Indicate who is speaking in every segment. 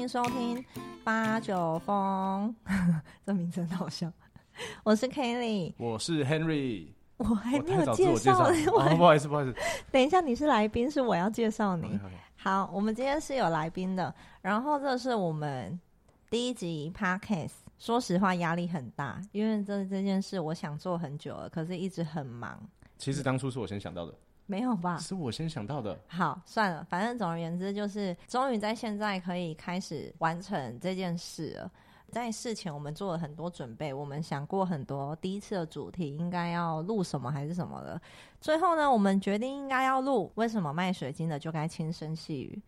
Speaker 1: 迎收听八九风，这名字很好笑。我是 Kelly，
Speaker 2: 我是 Henry，
Speaker 1: 我还没有
Speaker 2: 介绍 不好意思，不好意思。
Speaker 1: 等一下你是来宾，是我要介绍你。好，我们今天是有来宾的，然后这是我们第一集 Podcast。说实话，压力很大，因为这这件事我想做很久了，可是一直很忙。
Speaker 2: 其实当初是我先想到的，
Speaker 1: 没有吧？
Speaker 2: 是我先想到的。
Speaker 1: 好，算了，反正总而言之，就是终于在现在可以开始完成这件事了。在事前，我们做了很多准备，我们想过很多第一次的主题应该要录什么还是什么的。最后呢，我们决定应该要录为什么卖水晶的就该轻声细语，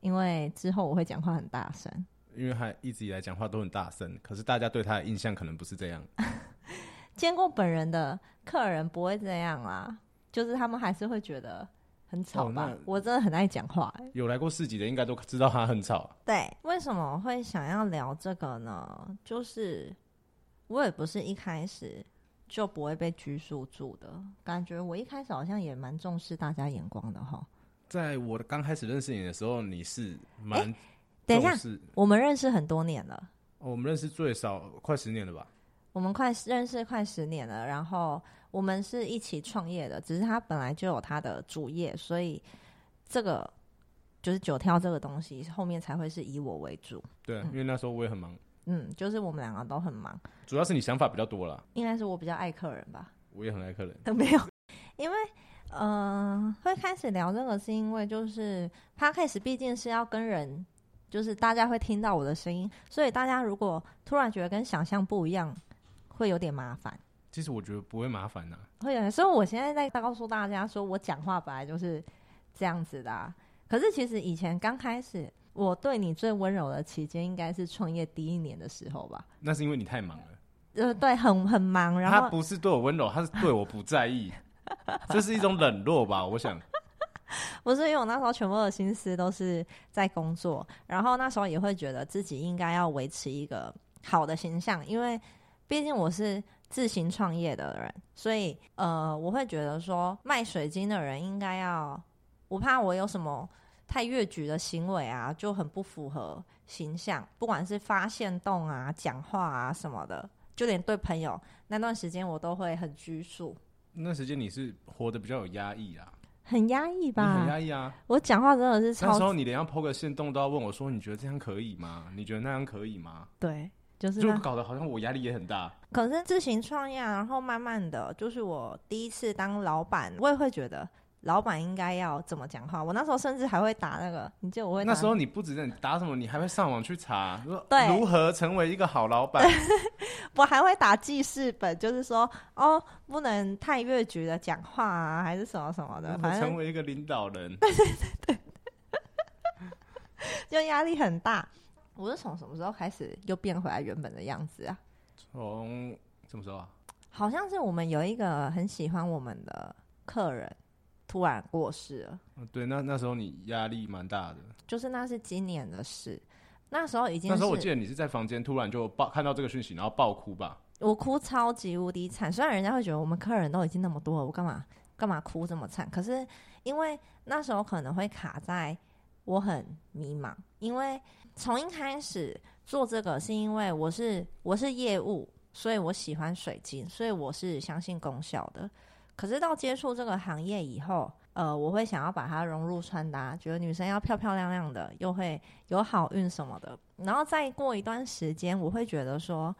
Speaker 1: 因为之后我会讲话很大声。
Speaker 2: 因为他一直以来讲话都很大声，可是大家对他的印象可能不是这样。
Speaker 1: 见过本人的客人不会这样啦，就是他们还是会觉得很吵吧。
Speaker 2: 哦
Speaker 1: 我真的很爱讲话、欸
Speaker 2: 有来过市集的应该都知道他很吵。
Speaker 1: 对，为什么会想要聊这个呢？就是我也不是一开始就不会被拘束住的，感觉我一开始好像也蛮重视大家眼光的哈。
Speaker 2: 在我刚开始认识你的时候，你是蛮
Speaker 1: 等一下。我们认识很多年了，
Speaker 2: 哦我们认识最少快十年了吧？
Speaker 1: 我们快认识快十年了，然后我们是一起创业的，只是他本来就有他的主业，所以这个就是九挑这个东西后面才会是以我为主。
Speaker 2: 对，因为那时候我也很忙，
Speaker 1: 嗯，就是我们两个都很忙，
Speaker 2: 主要是你想法比较多啦，
Speaker 1: 应该是我比较爱客人吧。
Speaker 2: 我也很爱客人。
Speaker 1: 没有，因为呃，会开始聊这个是因为就是 podcast 毕竟是要跟人，就是大家会听到我的声音，所以大家如果突然觉得跟想象不一样，会有点麻烦。
Speaker 2: 其实我觉得不会麻烦呐、
Speaker 1: 会有，所以我现在在告诉大家说，我讲话本来就是这样子的、啊。可是其实以前刚开始，我对你最温柔的期间，应该是创业第一年的时候吧。
Speaker 2: 那是因为你太忙了。
Speaker 1: 呃，对，很很忙，然后
Speaker 2: 他不是对我温柔，他是对我不在意，这是一种冷落吧？我想。
Speaker 1: 不是因为我那时候全部的心思都是在工作，然后那时候也会觉得自己应该要维持一个好的形象，因为毕竟我是自行创业的人，所以呃，我会觉得说卖水晶的人应该要，我怕我有什么太越矩的行为啊，就很不符合形象，不管是发现动啊、讲话啊什么的，就连对朋友那段时间我都会很拘束，
Speaker 2: 那时间你是活得比较有压抑啊，
Speaker 1: 很压抑
Speaker 2: 吧很？压抑啊。
Speaker 1: 我讲话真的是超
Speaker 2: 那时候你连要抛个线洞都要问我说，你觉得这样可以吗？你觉得那样可以吗？
Speaker 1: 对，就是
Speaker 2: 就搞得好像我压力也很大。
Speaker 1: 可是自行创业啊，然后慢慢的就是我第一次当老板，我也会觉得老板应该要怎么讲话。我那时候甚至还会打那个，你记得我会打
Speaker 2: 那时候你不止你打什么，你还会上网去查，说
Speaker 1: 对
Speaker 2: 如何成为一个好老板。
Speaker 1: 我还会打记事本，就是说哦，不能太越矩的讲话啊，还是什么什么的，反正
Speaker 2: 成为一个领导人。
Speaker 1: 对对对对 就压力很大。我是从什么时候开始又变回来原本的样子啊？
Speaker 2: 从什么时候啊？
Speaker 1: 好像是我们有一个很喜欢我们的客人突然过世了。
Speaker 2: 嗯对，那那时候你压力蛮大的。
Speaker 1: 就是那是今年的事，那时候已经
Speaker 2: 那时候我
Speaker 1: 是
Speaker 2: 记得你是在房间突然就爆看到这个讯息，然后爆哭吧？
Speaker 1: 我哭超级无敌惨。虽然人家会觉得我们客人都已经那么多了，我干嘛干嘛哭这么惨？可是因为那时候可能会卡在我很迷茫，因为从一开始做这个是因为我是我是业务，所以我喜欢水晶，所以我是相信功效的。可是到接触这个行业以后，呃，我会想要把它融入穿搭，觉得女生要漂漂亮亮的，又会有好运什么的。然后再过一段时间，我会觉得说，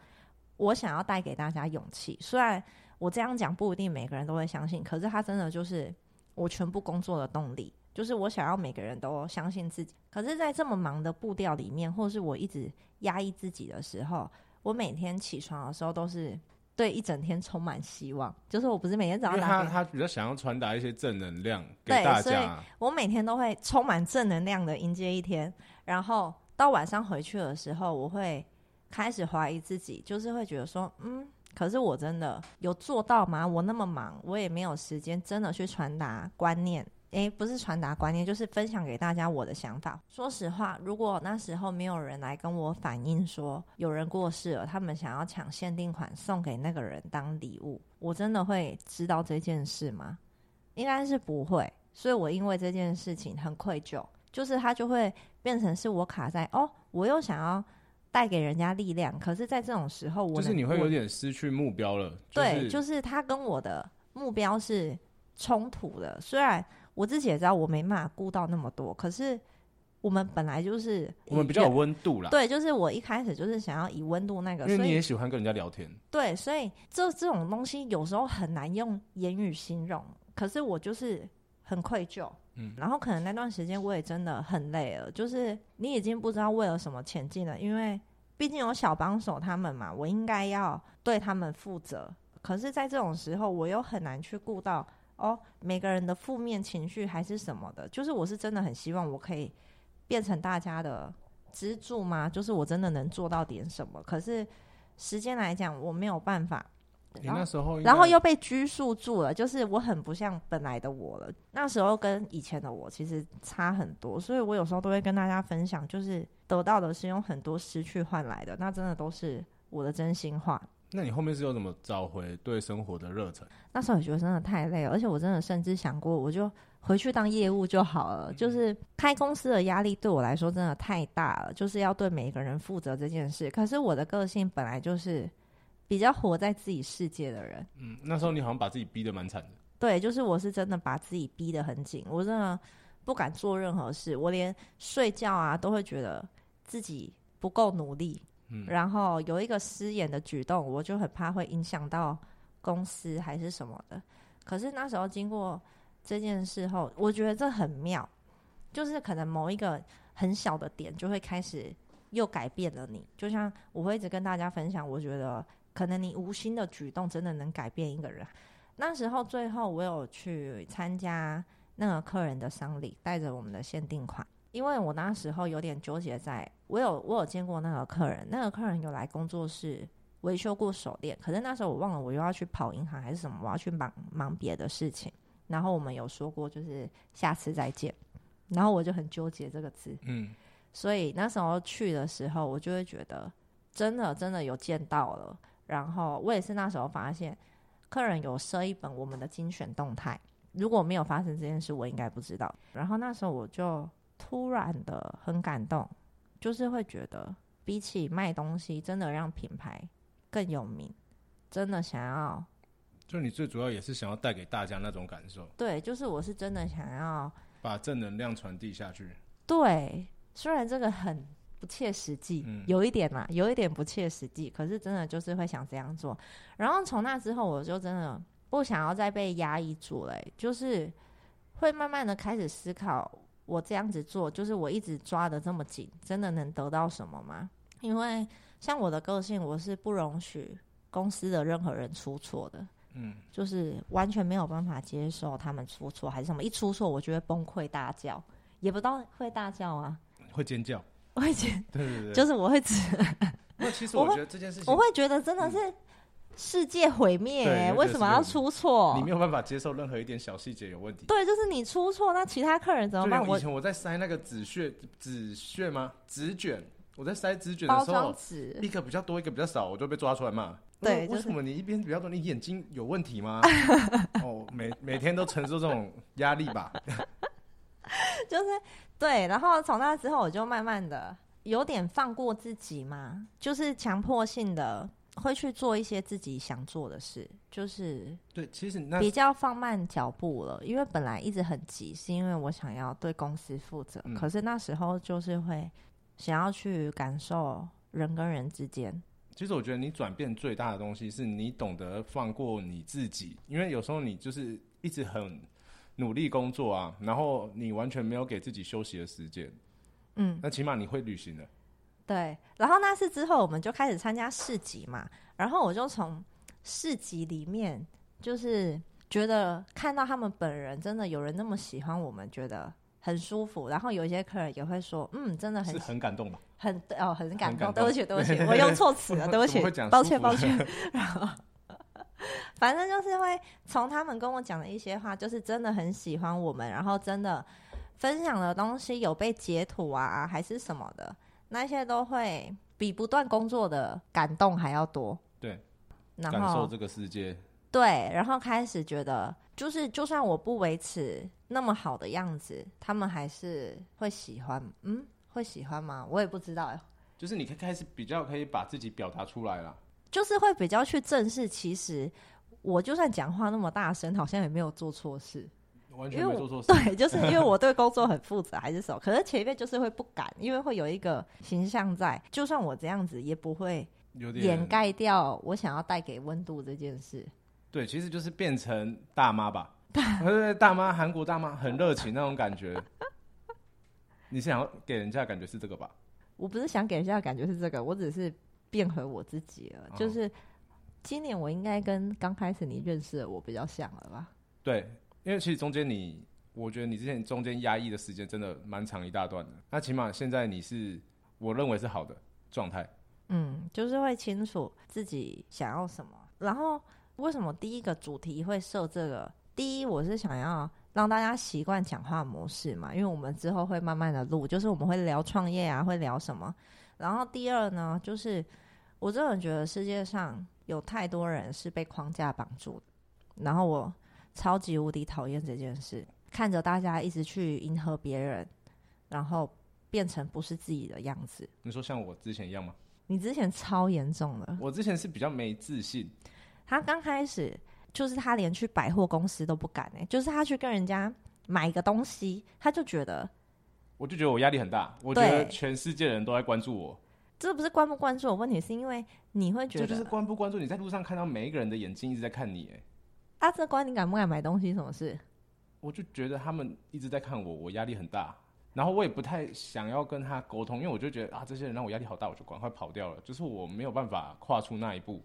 Speaker 1: 我想要带给大家勇气。虽然我这样讲不一定每个人都会相信，可是它真的就是我全部工作的动力，就是我想要每个人都相信自己。可是，在这么忙的步调里面，或是我一直压抑自己的时候，我每天起床的时候都是对一整天充满希望。就是我不是每天早上打给
Speaker 2: 他比较想要传达一些正能量给
Speaker 1: 对所以
Speaker 2: 大家。
Speaker 1: 我每天都会充满正能量的迎接一天，然后到晚上回去的时候，我会开始怀疑自己，就是会觉得说，嗯，可是我真的有做到吗？我那么忙，我也没有时间真的去传达观念。诶，不是传达观念，就是分享给大家我的想法。说实话，如果那时候没有人来跟我反映说有人过世了，他们想要抢限定款送给那个人当礼物，我真的会知道这件事吗？应该是不会。所以我因为这件事情很愧疚，就是他就会变成是我卡在哦，我又想要带给人家力量，可是，在这种时候我，
Speaker 2: 就是你会有点失去目标了。
Speaker 1: 对，
Speaker 2: 是
Speaker 1: 就是他跟我的目标是冲突的。虽然我自己也知道我没办法顾到那么多，可是我们本来就是
Speaker 2: 我们比较有温度啦。
Speaker 1: 对，就是我一开始就是想要以温度那个，
Speaker 2: 因为你也喜欢跟人家聊天。
Speaker 1: 对，所以这这种东西有时候很难用言语形容。可是我就是很愧疚，
Speaker 2: 嗯
Speaker 1: 然后可能那段时间我也真的很累了，就是你已经不知道为了什么前进了，因为毕竟有小帮手他们嘛，我应该要对他们负责。可是，在这种时候，我又很难去顾到哦，每个人的负面情绪还是什么的。就是我是真的很希望我可以变成大家的支柱吗？就是我真的能做到点什么？可是时间来讲，我没有办法。
Speaker 2: 你
Speaker 1: 然后
Speaker 2: 那时候
Speaker 1: 然后又被拘束住了，就是我很不像本来的我了。那时候跟以前的我其实差很多，所以我有时候都会跟大家分享，就是得到的是用很多失去换来的，那真的都是我的真心话。
Speaker 2: 那你后面是有怎么找回对生活的热忱？
Speaker 1: 那时候我觉得真的太累了，而且我真的甚至想过，我就回去当业务就好了。就是开公司的压力对我来说真的太大了，就是要对每一个人负责这件事。可是我的个性本来就是比较活在自己世界的人。
Speaker 2: 嗯，那时候你好像把自己逼得蛮惨的。
Speaker 1: 对，就是我是真的把自己逼得很紧，我真的不敢做任何事，我连睡觉啊都会觉得自己不够努力，然后有一个失言的举动，我就很怕会影响到公司还是什么的。可是那时候经过这件事后，我觉得这很妙，就是可能某一个很小的点就会开始又改变了你。就像我会一直跟大家分享，我觉得可能你无心的举动真的能改变一个人。那时候最后我有去参加那个客人的丧礼，带着我们的限定款，因为我那时候有点纠结在，我有我有见过那个客人，那个客人有来工作室维修过手链，可是那时候我忘了我又要去跑银行还是什么，我要去忙忙别的事情，然后我们有说过就是下次再见，然后我就很纠结这个字，
Speaker 2: 嗯，
Speaker 1: 所以那时候去的时候，我就会觉得真的真的有见到了。然后我也是那时候发现，客人有设一本我们的精选动态，如果没有发生这件事，我应该不知道。然后那时候我就突然的很感动，就是会觉得比起卖东西，真的让品牌更有名，真的想要
Speaker 2: 就你最主要也是想要带给大家那种感受，
Speaker 1: 对，就是我是真的想要
Speaker 2: 把正能量传递下去。
Speaker 1: 对，虽然这个很不切实际，
Speaker 2: 嗯
Speaker 1: 有一点啦，有一点不切实际，可是真的就是会想这样做。然后从那之后，我就真的不想要再被压抑住了欸、就是会慢慢的开始思考，我这样子做，就是我一直抓的这么紧，真的能得到什么吗？因为像我的个性，我是不容许公司的任何人出错的。
Speaker 2: 嗯，
Speaker 1: 就是完全没有办法接受他们出错还是什么，一出错我就会崩溃大叫，也不到会大叫啊，
Speaker 2: 会尖叫。
Speaker 1: 我会尖
Speaker 2: 对对对，
Speaker 1: 就是我会指，
Speaker 2: 那其实
Speaker 1: 我
Speaker 2: 觉得这件事情
Speaker 1: 我，会觉得真的是世界毁灭、为什么要出错
Speaker 2: 你？没有办法接受任何一点小细节有问题。
Speaker 1: 对，就是你出错，那其他客人怎么办？我
Speaker 2: 以前我在塞那个纸屑，纸屑吗？纸卷，我在塞纸卷的时候，
Speaker 1: 纸
Speaker 2: 一个比较多，一个比较少，我就被抓出来骂。
Speaker 1: 对
Speaker 2: 为什么你一边比较多？你眼睛有问题吗？哦，每每天都承受这种压力吧。
Speaker 1: 就是对，然后从那之后我就慢慢的有点放过自己嘛，就是强迫性的会去做一些自己想做的事，就是
Speaker 2: 对，其实那
Speaker 1: 比较放慢脚步了，因为本来一直很急，是因为我想要对公司负责，
Speaker 2: 嗯
Speaker 1: 可是那时候就是会想要去感受人跟人之间，
Speaker 2: 其实我觉得你转变最大的东西是你懂得放过你自己，因为有时候你就是一直很努力工作啊，然后你完全没有给自己休息的时间，
Speaker 1: 嗯，
Speaker 2: 那起码你会旅行的。
Speaker 1: 对。然后那次之后，我们就开始参加市集嘛，然后我就从市集里面，就是觉得看到他们本人真的有人那么喜欢我们，觉得很舒服。然后有一些客人也会说，嗯，真的很
Speaker 2: 很感动吧？
Speaker 1: 很哦，很感动。对不起，对不起，我用错 词了，对不起抱歉，抱歉。然后，反正就是会从他们跟我讲的一些话，就是真的很喜欢我们，然后真的分享的东西有被截图啊，还是什么的，那些都会比不断工作的感动还要多。
Speaker 2: 对，
Speaker 1: 然后
Speaker 2: 感受这个世界。
Speaker 1: 对，然后开始觉得，就是就算我不维持那么好的样子，他们还是会喜欢，嗯，会喜欢吗？我也不知道哎，
Speaker 2: 就是你可以开始比较可以把自己表达出来了，
Speaker 1: 就是会比较去正视，其实我就算讲话那么大声，好像也没有做错事。
Speaker 2: 完全没做错事。
Speaker 1: 对，就是因为我对工作很负责，还是什么？可是前面就是会不敢，因为会有一个形象在，就算我这样子，也不会掩盖掉我想要带给温度这件事。
Speaker 2: 对，其实就是变成大妈吧，对大妈，韩国大妈很热情那种感觉。你是想要给人家感觉是这个吧？
Speaker 1: 我不是想给人家感觉是这个，我只是变回我自己了。就是今年我应该跟刚开始你认识的我比较像了吧？
Speaker 2: 对。因为其实中间你，我觉得你之前中间压抑的时间真的蛮长一大段的。那起码现在你是我认为是好的状态。
Speaker 1: 嗯，就是会清楚自己想要什么。然后为什么第一个主题会设这个？第一，我是想要让大家习惯讲话模式嘛，因为我们之后会慢慢的录，就是我们会聊创业啊，会聊什么。然后第二呢，就是我真的觉得世界上有太多人是被框架绑住的。然后我。超级无敌讨厌这件事，看着大家一直去迎合别人，然后变成不是自己的样子。
Speaker 2: 你说像我之前一样吗？
Speaker 1: 你之前超严重的。
Speaker 2: 我之前是比较没自信。
Speaker 1: 他刚开始就是他连去百货公司都不敢哎，就是他去跟人家买一个东西，他就觉得，
Speaker 2: 我就觉得我压力很大。我觉得全世界人都在关注我。
Speaker 1: 这不是关不关注我问题，是因为你会觉得，
Speaker 2: 这就是关不关注？你在路上看到每一个人的眼睛一直在看你哎。
Speaker 1: 啊，这关你敢不敢买东西？什么事？
Speaker 2: 我就觉得他们一直在看我，我压力很大。然后我也不太想要跟他沟通，因为我就觉得啊，这些人让我压力好大，我就赶快跑掉了。就是我没有办法跨出那一步。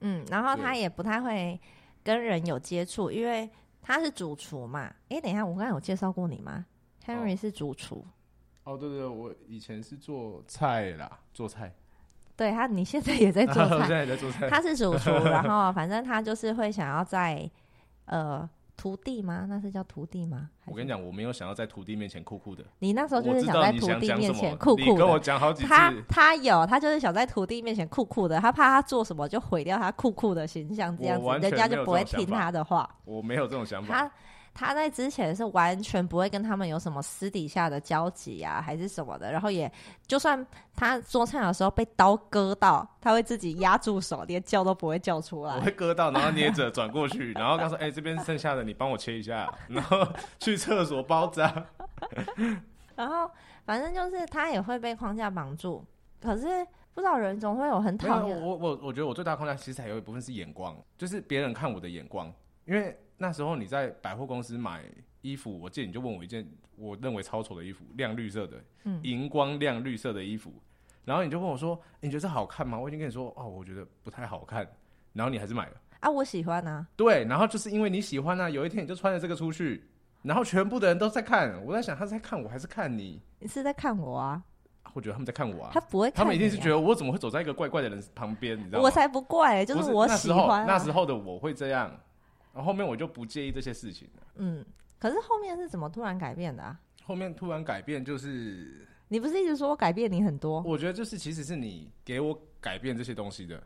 Speaker 1: 嗯，然后他也不太会跟人有接触，因为他是主厨嘛。哎，等一下，我刚才有介绍过你吗？Henry 是主厨。
Speaker 2: 哦，对对，我以前是做菜啦，做菜。
Speaker 1: 对他，你现在也在做菜，
Speaker 2: 现在也在做菜。
Speaker 1: 他是主厨，然后反正他就是会想要在呃徒弟吗？那是叫徒弟吗？
Speaker 2: 我跟你讲，我没有想要在徒弟面前酷酷的。
Speaker 1: 你那时候就是想在徒弟面前酷酷
Speaker 2: 的。跟我讲好几次。
Speaker 1: 他他有，他就是想在徒弟面前酷酷的，他怕他做什么就毁掉他酷酷的形象，这样子人家就不会听他的话。
Speaker 2: 我没有这种想法。
Speaker 1: 他。他在之前是完全不会跟他们有什么私底下的交集啊，还是什么的。然后也就算他做菜的时候被刀割到，他会自己压住手，连叫都不会叫出来。
Speaker 2: 我会割到，然后捏着 转过去，然后他说：“哎，这边剩下的你帮我切一下。”然后 去厕所包扎。
Speaker 1: 然后反正就是他也会被框架绑住，可是不知道人总会有很讨厌。
Speaker 2: 我我我觉得我最大框架其实还有一部分是眼光，就是别人看我的眼光，因为。那时候你在百货公司买衣服，我记得你就问我一件我认为超丑的衣服，亮绿色的，荧光亮绿色的衣服，然后你就问我说：“你觉得这好看吗？”我已经跟你说：“哦，我觉得不太好看。”然后你还是买了
Speaker 1: 啊？我喜欢啊。
Speaker 2: 对，然后就是因为你喜欢啊，有一天你就穿着这个出去，然后全部的人都在看，我在想他在看我还是看你？
Speaker 1: 你是在看我啊？
Speaker 2: 我觉得他们在看我啊。
Speaker 1: 他不会，
Speaker 2: 他们一定是觉得我怎么会走在一个怪怪的人旁边？你知道吗？
Speaker 1: 我才不怪，就是我喜欢
Speaker 2: 那时候的我会这样。然后后面我就不介意这些事情了。
Speaker 1: 嗯，可是后面是怎么突然改变的啊？
Speaker 2: 后面突然改变就是
Speaker 1: 你不是一直说我改变你很多？
Speaker 2: 我觉得就是其实是你给我改变这些东西的，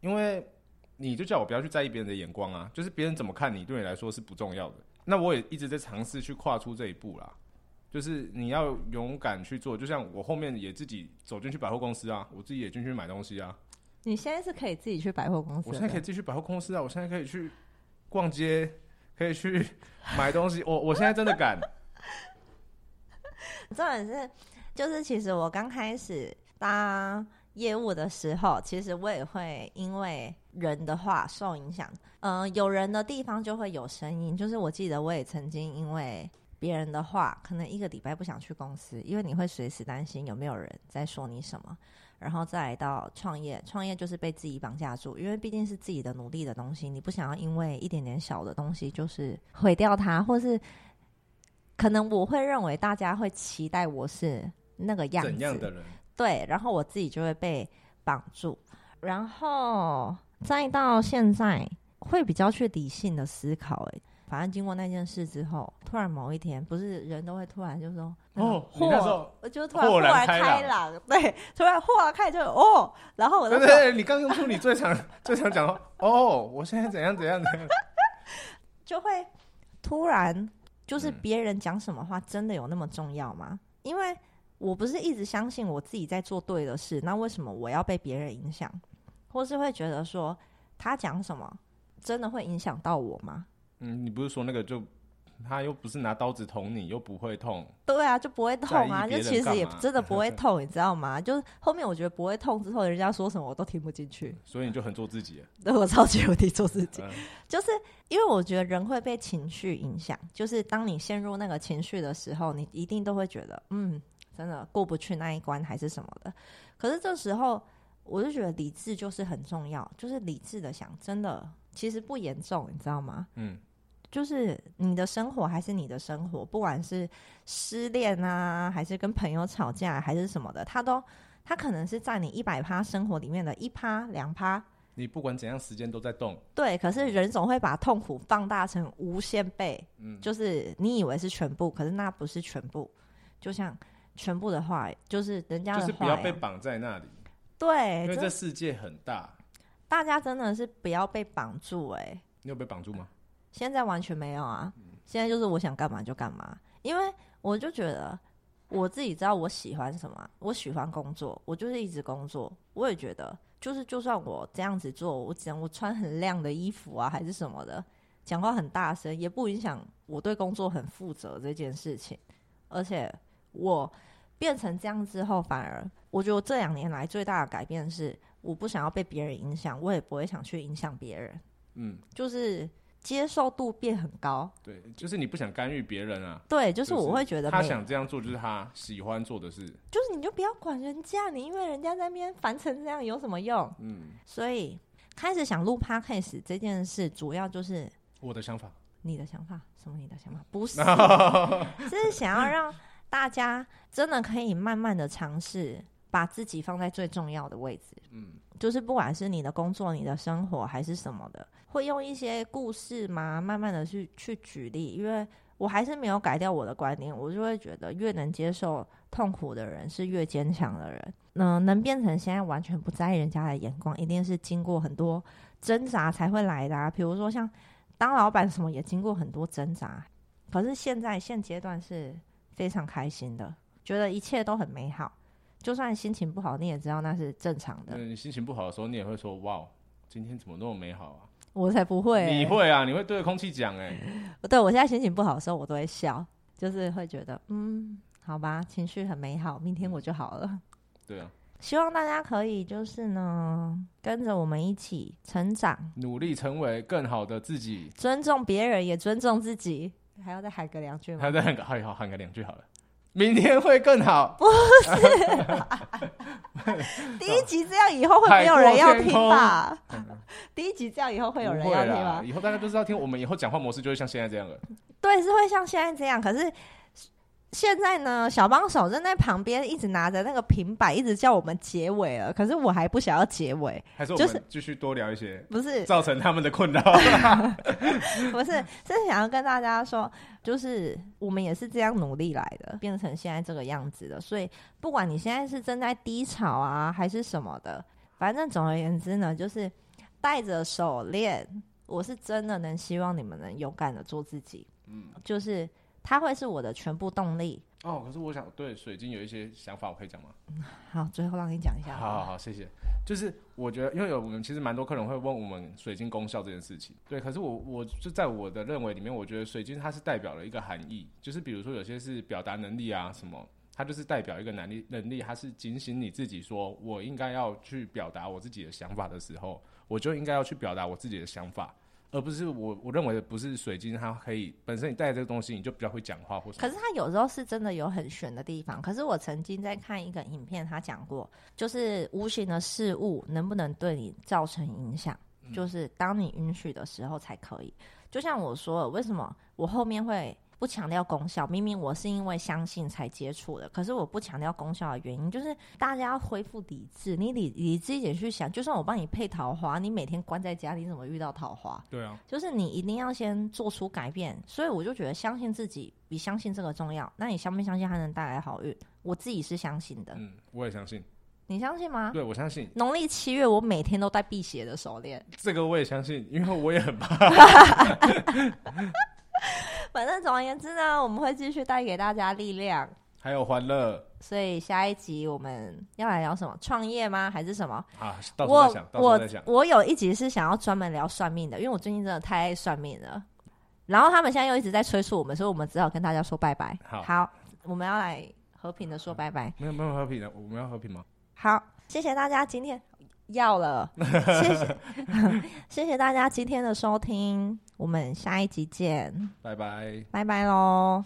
Speaker 2: 因为你就叫我不要去在意别人的眼光啊，就是别人怎么看你对你来说是不重要的。那我也一直在尝试去跨出这一步啦，就是你要勇敢去做。就像我后面也自己走进去百货公司啊，我自己也进去买东西啊。
Speaker 1: 你现在是可以自己去百货公司？
Speaker 2: 我现在可以自己去百货公司啊，我现在可以去。逛街可以去 买东西，我我现在真的敢。
Speaker 1: 重点是，就是其实我刚开始当业务的时候，其实我也会因为人的话受影响。嗯，有人的地方就会有声音。就是我记得我也曾经因为别人的话，可能一个礼拜不想去公司，因为你会随时担心有没有人在说你什么。然后再来到创业，创业就是被自己绑架住，因为毕竟是自己的努力的东西，你不想要因为一点点小的东西就是毁掉它，或是可能我会认为大家会期待我是那个样子，
Speaker 2: 怎样的人？
Speaker 1: 对，然后我自己就会被绑住，然后再到现在会比较去理性的思考，哎。反正经过那件事之后，突然某一天，不是人都会突然就说
Speaker 2: 哦，豁，
Speaker 1: 我就突然豁然开朗，对，突然豁然开朗就哦，然后我
Speaker 2: 对对，你刚用出你最常最常讲的哦，我现在怎样怎样怎样，
Speaker 1: 就会突然就是别人讲什么话真的有那么重要吗？因为我不是一直相信我自己在做对的事，那为什么我要被别人影响，或是会觉得说他讲什么真的会影响到我吗？
Speaker 2: 嗯，你不是说那个就他又不是拿刀子捅你，又不会痛，
Speaker 1: 对啊，就不会痛啊，就其实也真的不会 痛，你知道吗？就是后面我觉得不会痛之后，人家说什么我都听不进去，
Speaker 2: 所以你就很做自己。
Speaker 1: 对我超级无敌做自己。
Speaker 2: 嗯
Speaker 1: 就是因为我觉得人会被情绪影响，就是当你陷入那个情绪的时候，你一定都会觉得，嗯，真的过不去那一关还是什么的。可是这时候，我就觉得理智就是很重要，就是理智的想，真的其实不严重，你知道吗？
Speaker 2: 嗯，
Speaker 1: 就是你的生活还是你的生活，不管是失恋啊，还是跟朋友吵架，还是什么的，他都他可能是在你一百趴生活里面的一趴两趴。
Speaker 2: 你不管怎样，时间都在动。
Speaker 1: 对，可是人总会把痛苦放大成无限倍，
Speaker 2: 嗯，
Speaker 1: 就是你以为是全部，可是那不是全部。就像全部的话，就是人家
Speaker 2: 就是
Speaker 1: 的话
Speaker 2: 不要被绑在那里，
Speaker 1: 对，
Speaker 2: 因为
Speaker 1: 这
Speaker 2: 这世界很大。
Speaker 1: 大家真的是不要被绑住、哎，
Speaker 2: 你有被绑住吗？
Speaker 1: 现在完全没有啊，现在就是我想干嘛就干嘛，因为我就觉得我自己知道我喜欢什么，我喜欢工作，我就是一直工作。我也觉得，就是就算我这样子做，我讲我穿很亮的衣服啊，还是什么的，讲话很大声，也不影响我对工作很负责这件事情。而且我变成这样之后，反而我觉得这两年来最大的改变是，我不想要被别人影响，我也不会想去影响别人，
Speaker 2: 嗯，
Speaker 1: 就是接受度变很高。
Speaker 2: 对，就是你不想干预别人啊。
Speaker 1: 对，就是我会觉得
Speaker 2: 他
Speaker 1: 没
Speaker 2: 想这样做，就是他喜欢做的事。
Speaker 1: 就是你就不要管人家，你因为人家在那边烦成这样有什么用？
Speaker 2: 嗯，
Speaker 1: 所以开始想录 podcast 这件事，主要就是
Speaker 2: 我的想法。
Speaker 1: 你的想法，什么你的想法？不是，是想要让大家真的可以慢慢的尝试把自己放在最重要的位置。
Speaker 2: 嗯，
Speaker 1: 就是不管是你的工作、你的生活还是什么的，会用一些故事嘛，慢慢的去去举例，因为我还是没有改掉我的观点，我就会觉得越能接受痛苦的人是越坚强的人。嗯、能变成现在完全不在意人家的眼光，一定是经过很多挣扎才会来的啊。比如说像当老板什么，也经过很多挣扎。可是现在现阶段是非常开心的，觉得一切都很美好。就算心情不好，你也知道那是正常的。
Speaker 2: 嗯，你心情不好的时候，你也会说：“哇，今天怎么那么美好啊
Speaker 1: 我才不？”会欸、
Speaker 2: 你会啊，你会对着空气讲哎。
Speaker 1: 对我现在心情不好的时候，我都会笑，就是会觉得嗯，好吧，情绪很美好，明天我就好了。
Speaker 2: 对啊，
Speaker 1: 希望大家可以就是呢，跟着我们一起成长，
Speaker 2: 努力成为更好的自己。
Speaker 1: 尊重别人，也尊重自己。还要再喊个两句吗？
Speaker 2: 还要再喊个，好好喊个两句好了。明天会更好。
Speaker 1: 不是 第一集这样以后会没有人要听吧？第一集这样以后会有人要听吗？
Speaker 2: 以后大家都知道听，我们以后讲话模式就会像现在这样了。
Speaker 1: 对，是会像现在这样。可是现在呢，小帮手正在旁边一直拿着那个平板，一直叫我们结尾了。可是我还不想要结尾，
Speaker 2: 还是我
Speaker 1: 就是
Speaker 2: 们继续多聊一些，
Speaker 1: 不是
Speaker 2: 造成他们的困扰。
Speaker 1: 不是，是想要跟大家说，就是我们也是这样努力来的，变成现在这个样子的。所以不管你现在是正在低潮啊，还是什么的，反正总而言之呢，就是戴着手链，我是真的能希望你们能勇敢的做自己。
Speaker 2: 嗯，
Speaker 1: 就是它会是我的全部动力。
Speaker 2: 哦，可是我想对水晶有一些想法，我可以讲吗？
Speaker 1: 好，最后让你讲一下。
Speaker 2: 好好好，谢谢。就是我觉得，因为有我们其实蛮多客人会问我们水晶功效这件事情，对。可是我我就在我的认为里面，我觉得水晶它是代表了一个含义，就是比如说有些是表达能力啊什么，它就是代表一个能力能力，它是警醒你自己说，我应该要去表达我自己的想法的时候，我就应该要去表达我自己的想法。而不是我我认为的不是水晶，它可以本身你带这个东西，你就比较会讲话或什么。
Speaker 1: 可是它有时候是真的有很玄的地方。可是我曾经在看一个影片，他讲过，就是无形的事物能不能对你造成影响，就是当你允许的时候才可以。就像我说的，为什么我后面会不强调功效？明明我是因为相信才接触的，可是我不强调功效的原因，就是大家要恢复理智。你理理智一点去想，就算我帮你配桃花，你每天关在家里，你怎么遇到桃花？
Speaker 2: 对啊，
Speaker 1: 就是你一定要先做出改变，所以我就觉得相信自己比相信这个重要。那你相不相信它能带来好运？我自己是相信的，
Speaker 2: 嗯，我也相信，
Speaker 1: 你相信吗？
Speaker 2: 对我相信
Speaker 1: 农历七月，我每天都戴辟邪的手链，
Speaker 2: 这个，我也相信，因为我也很怕。
Speaker 1: 反正总而言之呢，我们会继续带给大家力量。
Speaker 2: 还有欢乐，
Speaker 1: 所以下一集我们要来聊什么？创业吗？还是什么？
Speaker 2: 啊，到时候再想，到时候再想。
Speaker 1: 我有一集是想要专门聊算命的，因为我最近真的太爱算命了。然后他们现在又一直在催促我们，所以我们只好跟大家说拜拜。
Speaker 2: 好，
Speaker 1: 我们要来和平的说拜拜。
Speaker 2: 没有没有和平的，我们要和平吗？
Speaker 1: 好，谢谢大家今天要了，谢谢 谢谢大家今天的收听，我们下一集见，
Speaker 2: 拜拜，
Speaker 1: 拜拜喽。